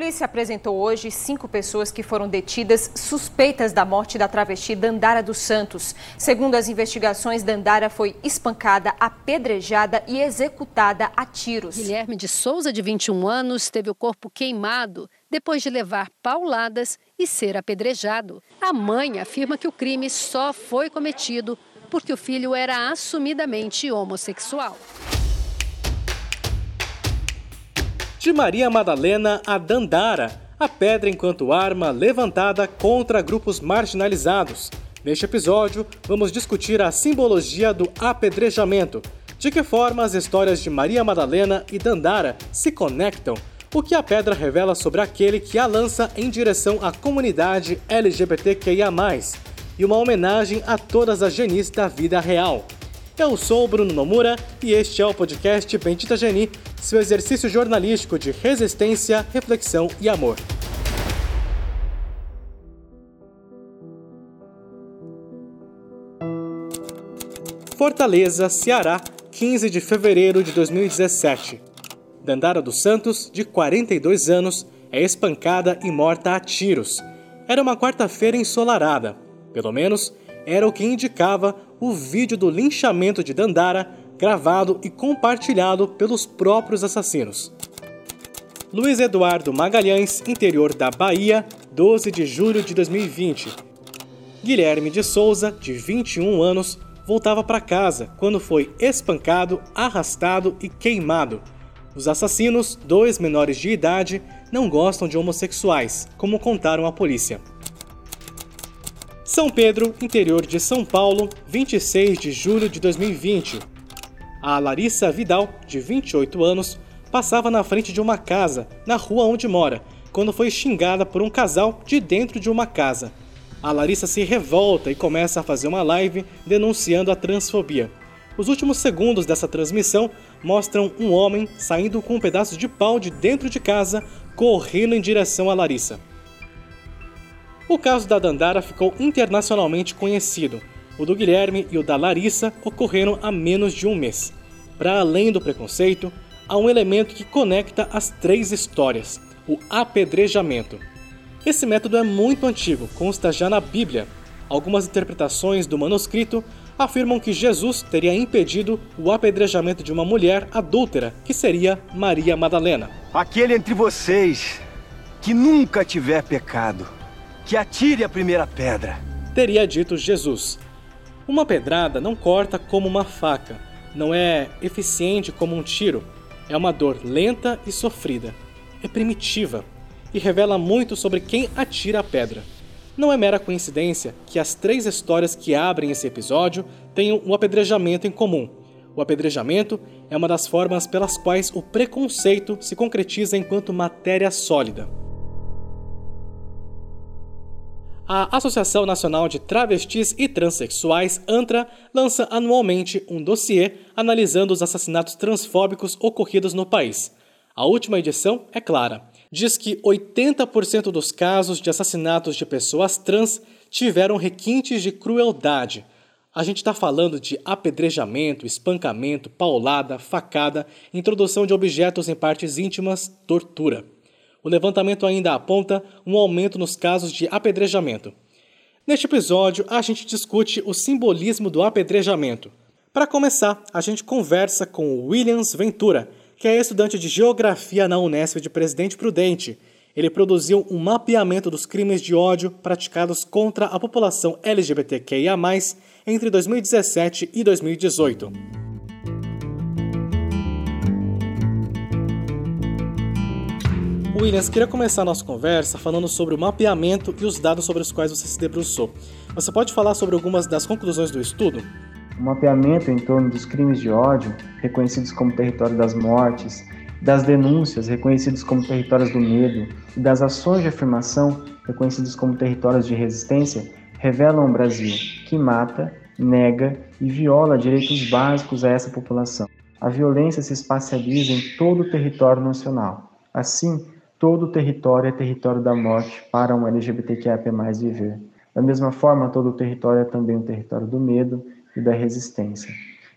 polícia apresentou hoje cinco pessoas que foram detidas suspeitas da morte da travesti Dandara dos Santos. Segundo as investigações, Dandara foi espancada, apedrejada e executada a tiros. Guilherme de Souza, de 21 anos, teve o corpo queimado depois de levar pauladas e ser apedrejado. A mãe afirma que o crime só foi cometido porque o filho era assumidamente homossexual. De Maria Madalena a Dandara, a pedra enquanto arma levantada contra grupos marginalizados. Neste episódio, vamos discutir a simbologia do apedrejamento. De que forma as histórias de Maria Madalena e Dandara se conectam? O que a pedra revela sobre aquele que a lança em direção à comunidade LGBTQIA, e uma homenagem a todas as genis da vida real. Eu sou o Bruno Nomura e este é o podcast Bendita Geni, seu exercício jornalístico de resistência, reflexão e amor. Fortaleza, Ceará, 15 de fevereiro de 2017. Dandara dos Santos, de 42 anos, é espancada e morta a tiros. Era uma quarta-feira ensolarada. Pelo menos, era o que indicava o vídeo do linchamento de Dandara, gravado e compartilhado pelos próprios assassinos. Luiz Eduardo Magalhães, interior da Bahia, 12 de julho de 2020. Guilherme de Souza, de 21 anos, voltava para casa quando foi espancado, arrastado e queimado. Os assassinos, dois menores de idade, não gostam de homossexuais, como contaram à polícia. São Pedro, interior de São Paulo, 26 de julho de 2020. A Larissa Vidal, de 28 anos, passava na frente de uma casa, na rua onde mora, quando foi xingada por um casal de dentro de uma casa. A Larissa se revolta e começa a fazer uma live denunciando a transfobia. Os últimos segundos dessa transmissão mostram um homem saindo com um pedaço de pau de dentro de casa, correndo em direção a Larissa. O caso da Dandara ficou internacionalmente conhecido. O do Guilherme e o da Larissa ocorreram há menos de um mês. Para além do preconceito, há um elemento que conecta as três histórias: o apedrejamento. Esse método é muito antigo, consta já na Bíblia. Algumas interpretações do manuscrito afirmam que Jesus teria impedido o apedrejamento de uma mulher adúltera, que seria Maria Madalena. Aquele entre vocês que nunca tiver pecado que atire a primeira pedra. Teria dito Jesus. Uma pedrada não corta como uma faca, não é eficiente como um tiro. É uma dor lenta e sofrida. É primitiva e revela muito sobre quem atira a pedra. Não é mera coincidência que as três histórias que abrem esse episódio tenham um apedrejamento em comum. O apedrejamento é uma das formas pelas quais o preconceito se concretiza enquanto matéria sólida. A Associação Nacional de Travestis e Transsexuais, ANTRA, lança anualmente um dossiê analisando os assassinatos transfóbicos ocorridos no país. A última edição é clara. Diz que 80% dos casos de assassinatos de pessoas trans tiveram requintes de crueldade. A gente está falando de apedrejamento, espancamento, paulada, facada, introdução de objetos em partes íntimas, tortura o levantamento ainda aponta um aumento nos casos de apedrejamento. Neste episódio, a gente discute o simbolismo do apedrejamento. Para começar, a gente conversa com Williams Ventura, que é estudante de Geografia na Unesp de Presidente Prudente. Ele produziu um mapeamento dos crimes de ódio praticados contra a população LGBTQIA+, entre 2017 e 2018. Williams, queria começar a nossa conversa falando sobre o mapeamento e os dados sobre os quais você se debruçou. Você pode falar sobre algumas das conclusões do estudo? O mapeamento em torno dos crimes de ódio, reconhecidos como território das mortes, das denúncias, reconhecidos como territórios do medo, e das ações de afirmação, reconhecidos como territórios de resistência, revelam um Brasil que mata, nega e viola direitos básicos a essa população. A violência se espacializa em todo o território nacional. Assim, todo território é território da morte para um LGBTQIA+ viver. Da mesma forma, todo território é também um território do medo e da resistência.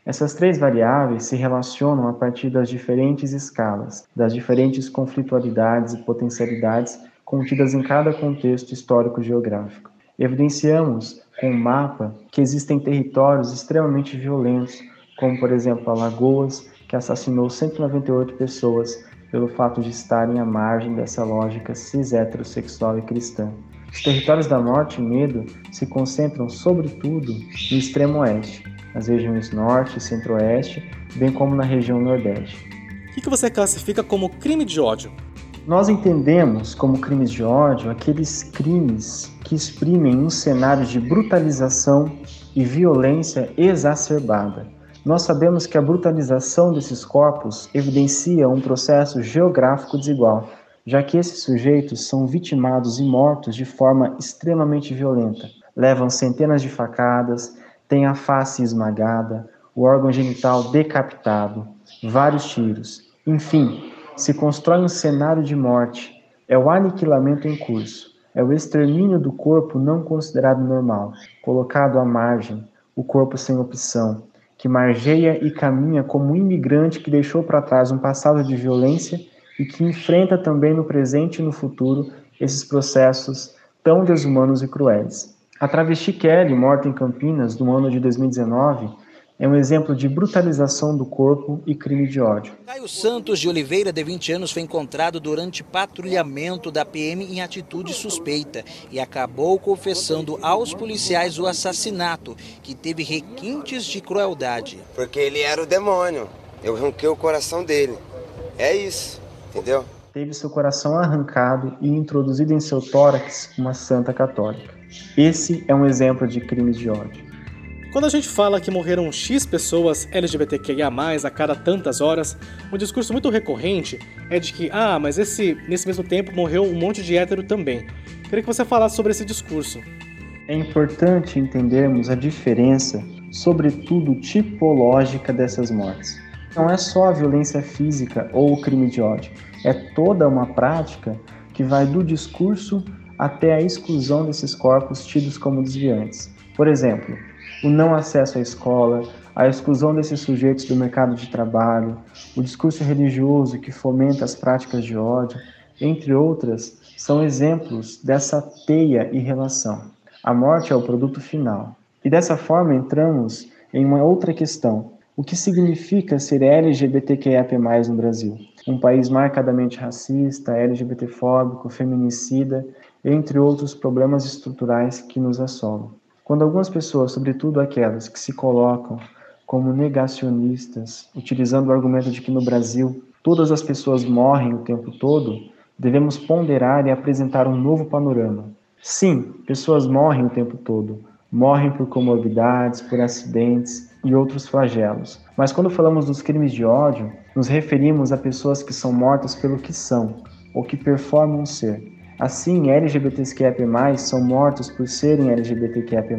Essas três variáveis se relacionam a partir das diferentes escalas, das diferentes conflitualidades e potencialidades contidas em cada contexto histórico-geográfico. Evidenciamos com o mapa que existem territórios extremamente violentos, como por exemplo Alagoas, que assassinou 198 pessoas pelo fato de estarem à margem dessa lógica cis-heterossexual e cristã. Os territórios da morte e medo se concentram, sobretudo, no extremo oeste, nas regiões norte e centro-oeste, bem como na região nordeste. O que você classifica como crime de ódio? Nós entendemos como crimes de ódio aqueles crimes que exprimem um cenário de brutalização e violência exacerbada. Nós sabemos que a brutalização desses corpos evidencia um processo geográfico desigual, já que esses sujeitos são vitimados e mortos de forma extremamente violenta. Levam centenas de facadas, têm a face esmagada, o órgão genital decapitado, vários tiros. Enfim, se constrói um cenário de morte. É o aniquilamento em curso. É o extermínio do corpo não considerado normal, colocado à margem, o corpo sem opção, que margeia e caminha como um imigrante que deixou para trás um passado de violência e que enfrenta também no presente e no futuro esses processos tão desumanos e cruéis. A travesti Kelly, morta em Campinas no ano de 2019, é um exemplo de brutalização do corpo e crime de ódio. Caio Santos de Oliveira, de 20 anos, foi encontrado durante patrulhamento da PM em atitude suspeita e acabou confessando aos policiais o assassinato, que teve requintes de crueldade. Porque ele era o demônio. Eu arranquei o coração dele. É isso, entendeu? Teve seu coração arrancado e introduzido em seu tórax uma santa católica. Esse é um exemplo de crimes de ódio. Quando a gente fala que morreram X pessoas LGBTQIA+, a cada tantas horas, um discurso muito recorrente é de que, ah, mas esse, nesse mesmo tempo morreu um monte de hétero também. Queria que você falasse sobre esse discurso. É importante entendermos a diferença, sobretudo tipológica dessas mortes. Não é só a violência física ou o crime de ódio, é toda uma prática que vai do discurso até a exclusão desses corpos tidos como desviantes. Por exemplo, o não acesso à escola, a exclusão desses sujeitos do mercado de trabalho, o discurso religioso que fomenta as práticas de ódio, entre outras, são exemplos dessa teia e relação. A morte é o produto final. E dessa forma entramos em uma outra questão. O que significa ser LGBTQIA+ no Brasil? Um país marcadamente racista, LGBTfóbico, feminicida, entre outros problemas estruturais que nos assolam. Quando algumas pessoas, sobretudo aquelas que se colocam como negacionistas, utilizando o argumento de que no Brasil todas as pessoas morrem o tempo todo, devemos ponderar e apresentar um novo panorama. Sim, pessoas morrem o tempo todo, morrem por comorbidades, por acidentes e outros flagelos. Mas quando falamos dos crimes de ódio, nos referimos a pessoas que são mortas pelo que são ou que performam ser. Assim, LGBTQIAP+, são mortos por serem LGBTQIAP+.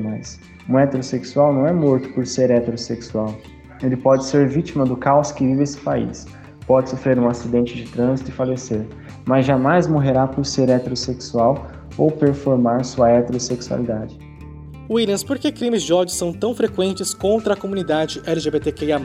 Um heterossexual não é morto por ser heterossexual. Ele pode ser vítima do caos que vive esse país, pode sofrer um acidente de trânsito e falecer, mas jamais morrerá por ser heterossexual ou performar sua heterossexualidade. Williams, por que crimes de ódio são tão frequentes contra a comunidade LGBTQIA+.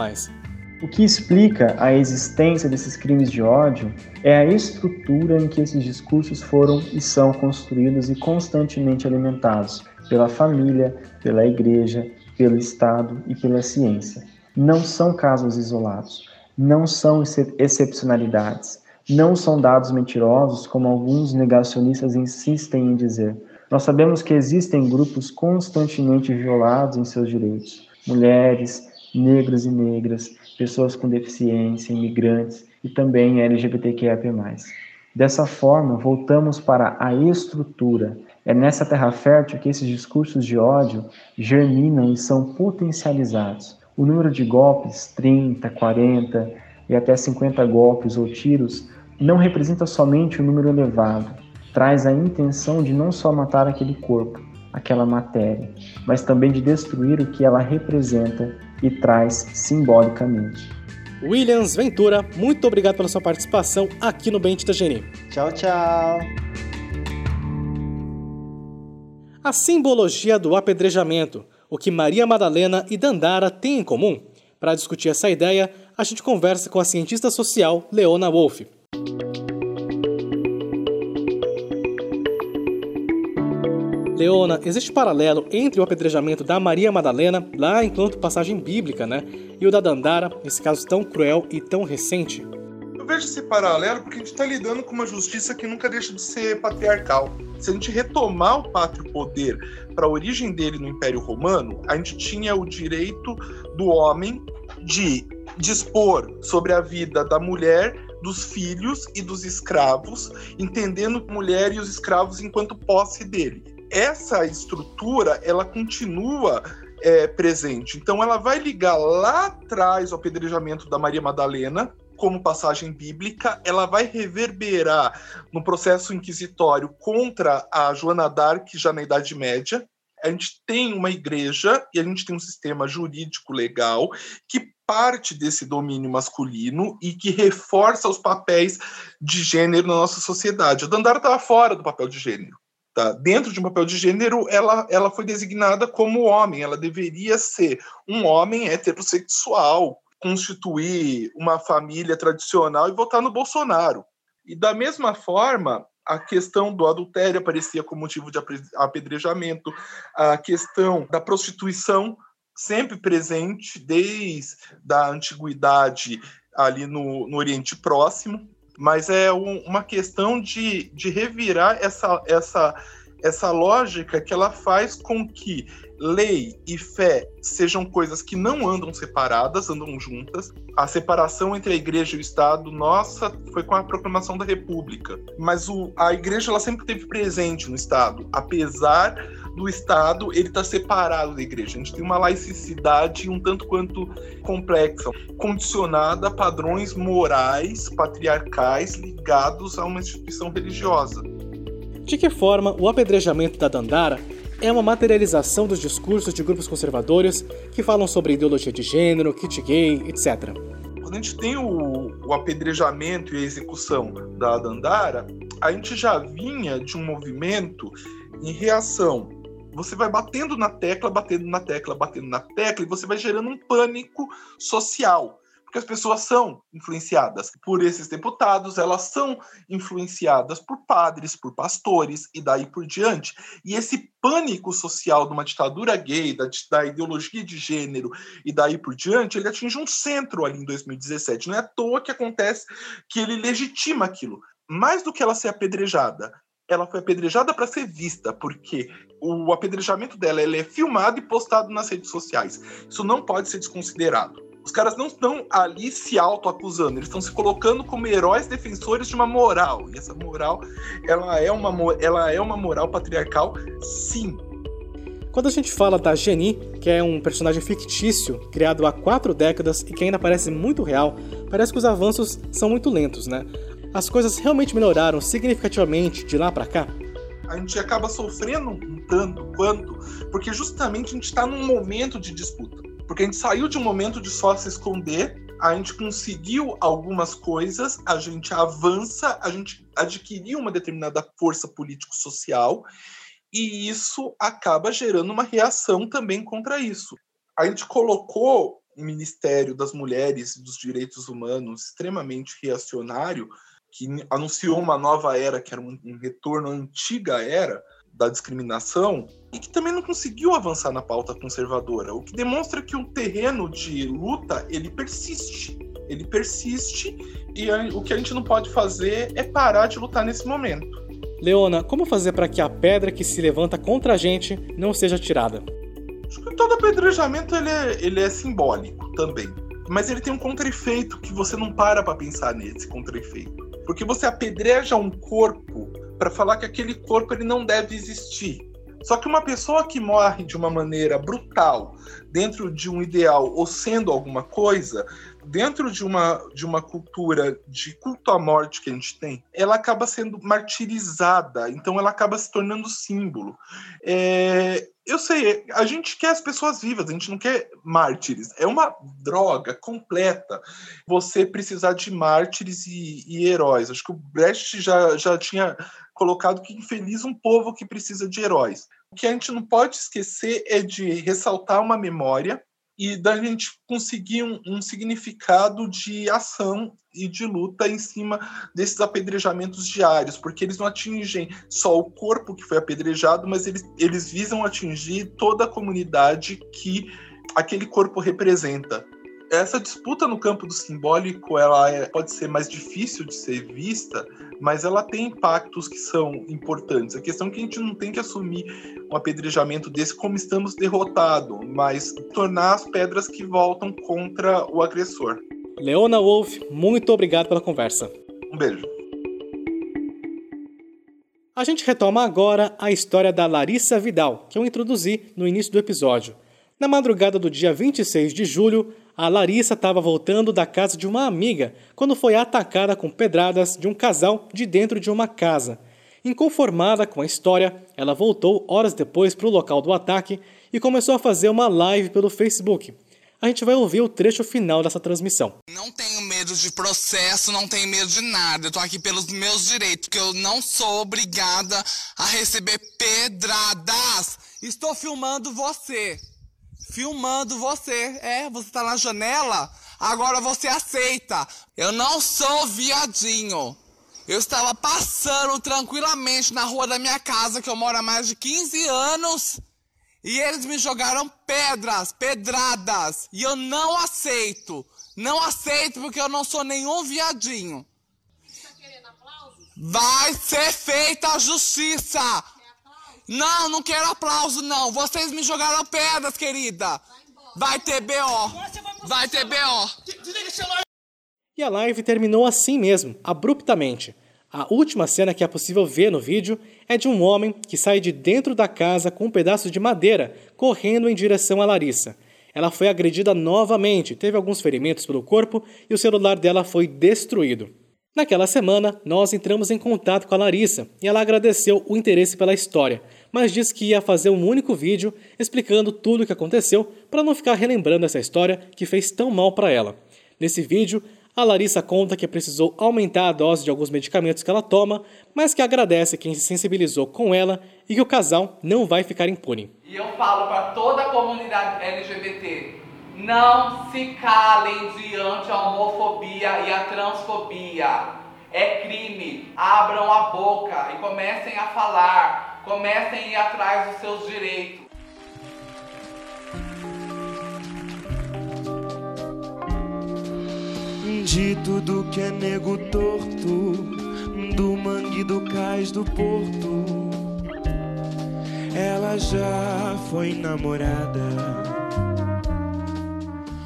O que explica a existência desses crimes de ódio é a estrutura em que esses discursos foram e são construídos e constantemente alimentados pela família, pela igreja, pelo Estado e pela ciência. Não são casos isolados, não são excepcionalidades, não são dados mentirosos como alguns negacionistas insistem em dizer. Nós sabemos que existem grupos constantemente violados em seus direitos. Mulheres, negros e negras, pessoas com deficiência, imigrantes e também LGBTQIA+. Dessa forma, voltamos para a estrutura. É nessa terra fértil que esses discursos de ódio germinam e são potencializados. O número de golpes, 30, 40 e até 50 golpes ou tiros, não representa somente um número elevado, traz a intenção de não só matar aquele corpo, aquela matéria, mas também de destruir o que ela representa e traz simbolicamente. Williams Ventura, muito obrigado pela sua participação aqui no Bente Itageni. Tchau, tchau. A simbologia do apedrejamento, o que Maria Madalena e Dandara têm em comum? Para discutir essa ideia, a gente conversa com a cientista social Leona Wolff. Leona, existe paralelo entre o apedrejamento da Maria Madalena, lá enquanto passagem bíblica, né, e o da Dandara, nesse caso tão cruel e tão recente? Eu vejo esse paralelo porque a gente está lidando com uma justiça que nunca deixa de ser patriarcal. Se a gente retomar o pátrio poder para a origem dele no Império Romano, a gente tinha o direito do homem de dispor sobre a vida da mulher dos filhos e dos escravos, entendendo mulher e os escravos enquanto posse dele essa estrutura ela continua é, presente. Então ela vai ligar lá atrás o apedrejamento da Maria Madalena como passagem bíblica, ela vai reverberar no processo inquisitório contra a Joana d'Arc já na Idade Média. A gente tem uma igreja e a gente tem um sistema jurídico legal que parte desse domínio masculino e que reforça os papéis de gênero na nossa sociedade. A Dandara estava fora do papel de gênero tá? dentro de um papel de gênero, ela, ela foi designada como homem. Ela deveria ser um homem heterossexual, constituir uma família tradicional e votar no Bolsonaro. E da mesma forma, a questão do adultério aparecia como motivo de apedrejamento, a questão da prostituição sempre presente desde a antiguidade ali no, no Oriente Próximo mas é um, uma questão de, de revirar essa, essa, essa lógica que ela faz com que lei e fé sejam coisas que não andam separadas, andam juntas. A separação entre a igreja e o Estado, nossa, foi com a proclamação da República. Mas o, a igreja ela sempre esteve presente no Estado, apesar do Estado ele está separado da igreja. A gente tem uma laicidade um tanto quanto complexa, condicionada a padrões morais, patriarcais ligados a uma instituição religiosa. De que forma o apedrejamento da Dandara é uma materialização dos discursos de grupos conservadores que falam sobre ideologia de gênero, kit gay, etc. Quando a gente tem o, o apedrejamento e a execução da Dandara, a gente já vinha de um movimento em reação você vai batendo na tecla, batendo na tecla, batendo na tecla, e você vai gerando um pânico social. Porque as pessoas são influenciadas por esses deputados, elas são influenciadas por padres, por pastores e daí por diante. E esse pânico social de uma ditadura gay, da, da ideologia de gênero e daí por diante, ele atinge um centro ali em 2017. Não é à toa que acontece que ele legitima aquilo. Mais do que ela ser apedrejada, ela foi apedrejada para ser vista, porque o apedrejamento dela é filmado e postado nas redes sociais. Isso não pode ser desconsiderado. Os caras não estão ali se auto-acusando, eles estão se colocando como heróis defensores de uma moral. E essa moral, ela é uma, ela é uma moral patriarcal, sim. Quando a gente fala da Jenny, que é um personagem fictício, criado há quatro décadas e que ainda parece muito real, parece que os avanços são muito lentos, né? As coisas realmente melhoraram significativamente de lá para cá? A gente acaba sofrendo um tanto quanto, porque justamente a gente está num momento de disputa. Porque a gente saiu de um momento de só se esconder, a gente conseguiu algumas coisas, a gente avança, a gente adquiriu uma determinada força político-social, e isso acaba gerando uma reação também contra isso. A gente colocou o Ministério das Mulheres e dos Direitos Humanos extremamente reacionário, que anunciou uma nova era, que era um, um retorno à antiga era da discriminação, e que também não conseguiu avançar na pauta conservadora, o que demonstra que o terreno de luta ele persiste. Ele persiste e a, o que a gente não pode fazer é parar de lutar nesse momento. Leona, como fazer para que a pedra que se levanta contra a gente não seja tirada? Acho que todo apedrejamento ele é, ele é simbólico também. Mas ele tem um contra-efeito que você não para para pensar nesse contra-efeito. Porque você apedreja um corpo para falar que aquele corpo ele não deve existir. Só que uma pessoa que morre de uma maneira brutal, dentro de um ideal ou sendo alguma coisa, dentro de uma, de uma cultura de culto à morte que a gente tem, ela acaba sendo martirizada, então ela acaba se tornando símbolo. É, eu sei, a gente quer as pessoas vivas, a gente não quer mártires. É uma droga completa você precisar de mártires e, e heróis. Acho que o Brecht já, já tinha colocado que infeliz um povo que precisa de heróis. O que a gente não pode esquecer é de ressaltar uma memória e da gente conseguir um, um, significado de ação e de luta em cima desses apedrejamentos diários, porque eles não atingem só o corpo que foi apedrejado, mas eles, eles visam atingir toda a comunidade que aquele corpo representa. Essa disputa no campo do simbólico, ela é, pode ser mais difícil de ser vista, mas ela tem impactos que são importantes. A questão é que a gente não tem que assumir um apedrejamento desse como estamos derrotado, mas tornar as pedras que voltam contra o agressor. Leona Wolf, muito obrigado pela conversa. Um beijo. A gente retoma agora a história da Larissa Vidal, que eu introduzi no início do episódio. Na madrugada do dia 26 de julho, a Larissa estava voltando da casa de uma amiga quando foi atacada com pedradas de um casal de dentro de uma casa. Inconformada com a história, ela voltou horas depois para o local do ataque e começou a fazer uma live pelo Facebook. A gente vai ouvir o trecho final dessa transmissão. Não tenho medo de processo, não tenho medo de nada. Eu tô aqui pelos meus direitos, porque eu não sou obrigada a receber pedradas. Estou filmando você filmando você. É, você tá na janela, agora você aceita. Eu não sou viadinho. Eu estava passando tranquilamente na rua da minha casa, que eu moro há mais de 15 anos, e eles me jogaram pedras, pedradas, e eu não aceito. Não aceito porque eu não sou nenhum viadinho. Vai ser feita a justiça. Não, não quero aplauso, não. Vocês me jogaram pedras, querida. Vai ter BO. Vai ter BO. E a live terminou assim mesmo, abruptamente. A última cena que é possível ver no vídeo é de um homem que sai de dentro da casa com um pedaço de madeira, correndo em direção a Larissa. Ela foi agredida novamente, teve alguns ferimentos pelo corpo e o celular dela foi destruído. Naquela semana, nós entramos em contato com a Larissa e ela agradeceu o interesse pela história, mas disse que ia fazer um único vídeo explicando tudo o que aconteceu para não ficar relembrando essa história que fez tão mal para ela. Nesse vídeo, a Larissa conta que precisou aumentar a dose de alguns medicamentos que ela toma, mas que agradece quem se sensibilizou com ela e que o casal não vai ficar impune. E eu falo para toda a comunidade LGBT: não se calem diante a homofobia e a transfobia. É crime. Abram a boca e comecem a falar Comecem a ir atrás dos seus direitos. De tudo que é nego torto, do mangue do cais do porto, ela já foi namorada.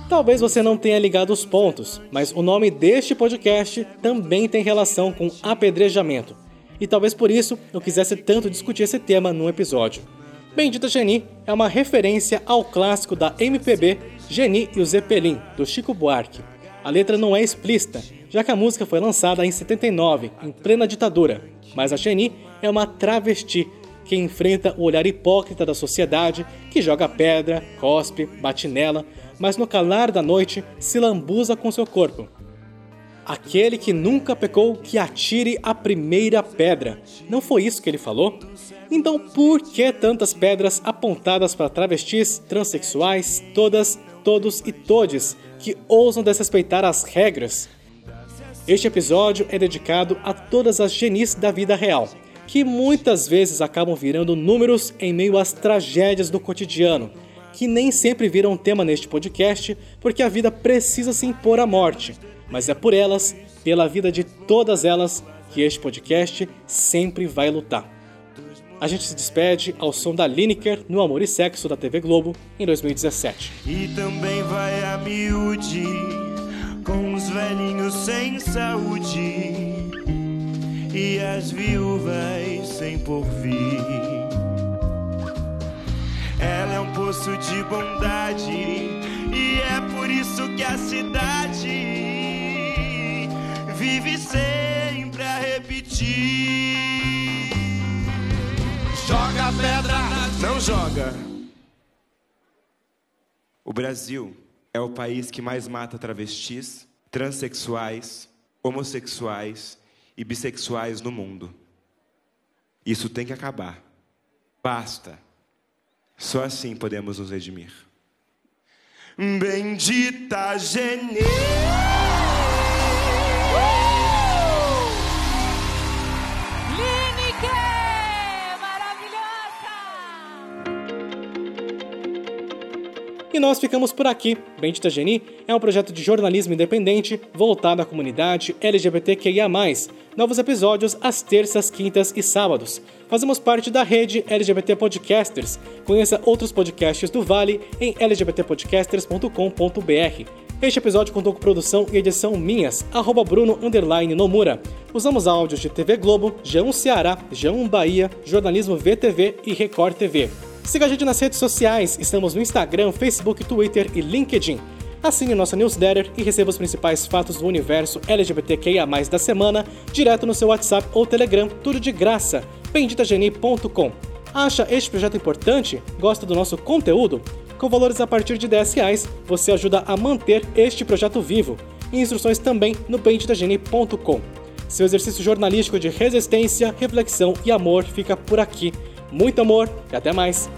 Talvez você não tenha ligado os pontos, mas o nome deste podcast também tem relação com apedrejamento e talvez por isso eu quisesse tanto discutir esse tema num episódio. Bendita Geni é uma referência ao clássico da MPB Geni e o Zeppelin, do Chico Buarque. A letra não é explícita, já que a música foi lançada em 79, em plena ditadura, mas a Geni é uma travesti que enfrenta o olhar hipócrita da sociedade que joga pedra, cospe, bate nela, mas no calar da noite se lambuza com seu corpo, Aquele que nunca pecou, que atire a primeira pedra. Não foi isso que ele falou? Então, por que tantas pedras apontadas para travestis, transexuais, todas, todos e todes que ousam desrespeitar as regras? Este episódio é dedicado a todas as genis da vida real, que muitas vezes acabam virando números em meio às tragédias do cotidiano, que nem sempre viram tema neste podcast, porque a vida precisa se impor à morte mas é por elas, pela vida de todas elas, que este podcast sempre vai lutar. A gente se despede ao som da Lineker no Amor e Sexo da TV Globo em 2017. E também vai a miúde com os velhinhos sem saúde e as viúvas sem porvir. Ela é um poço de bondade e é por isso que a cidade vive sempre a repetir. Joga pedra, não joga. O Brasil é o país que mais mata travestis, transexuais, homossexuais e bissexuais no mundo. Isso tem que acabar. Basta. Só assim podemos nos redimir. Bendita Geni. Nós ficamos por aqui. Bendita Geni é um projeto de jornalismo independente voltado à comunidade LGBTQIA+. Novos episódios às terças, quintas e sábados. Fazemos parte da rede LGBT Podcasters. Conheça outros podcasts do Vale em lgbtpodcasters.com.br. Este episódio contou com produção e edição minhas, arroba Bruno Nomura. Usamos áudios de TV Globo, G1 Ceará, G1 Bahia, Jornalismo VTV e Record TV. Siga a gente nas redes sociais, estamos no Instagram, Facebook, Twitter e LinkedIn. Assine nossa newsletter e receba os principais fatos do universo LGBTQIA+, da semana, direto no seu WhatsApp ou Telegram, tudo de graça. benditageni.com Acha este projeto importante? Gosta do nosso conteúdo? Com valores a partir de 10 reais, você ajuda a manter este projeto vivo. E instruções também no benditageni.com. Seu exercício jornalístico de resistência, reflexão e amor fica por aqui. Muito amor e até mais!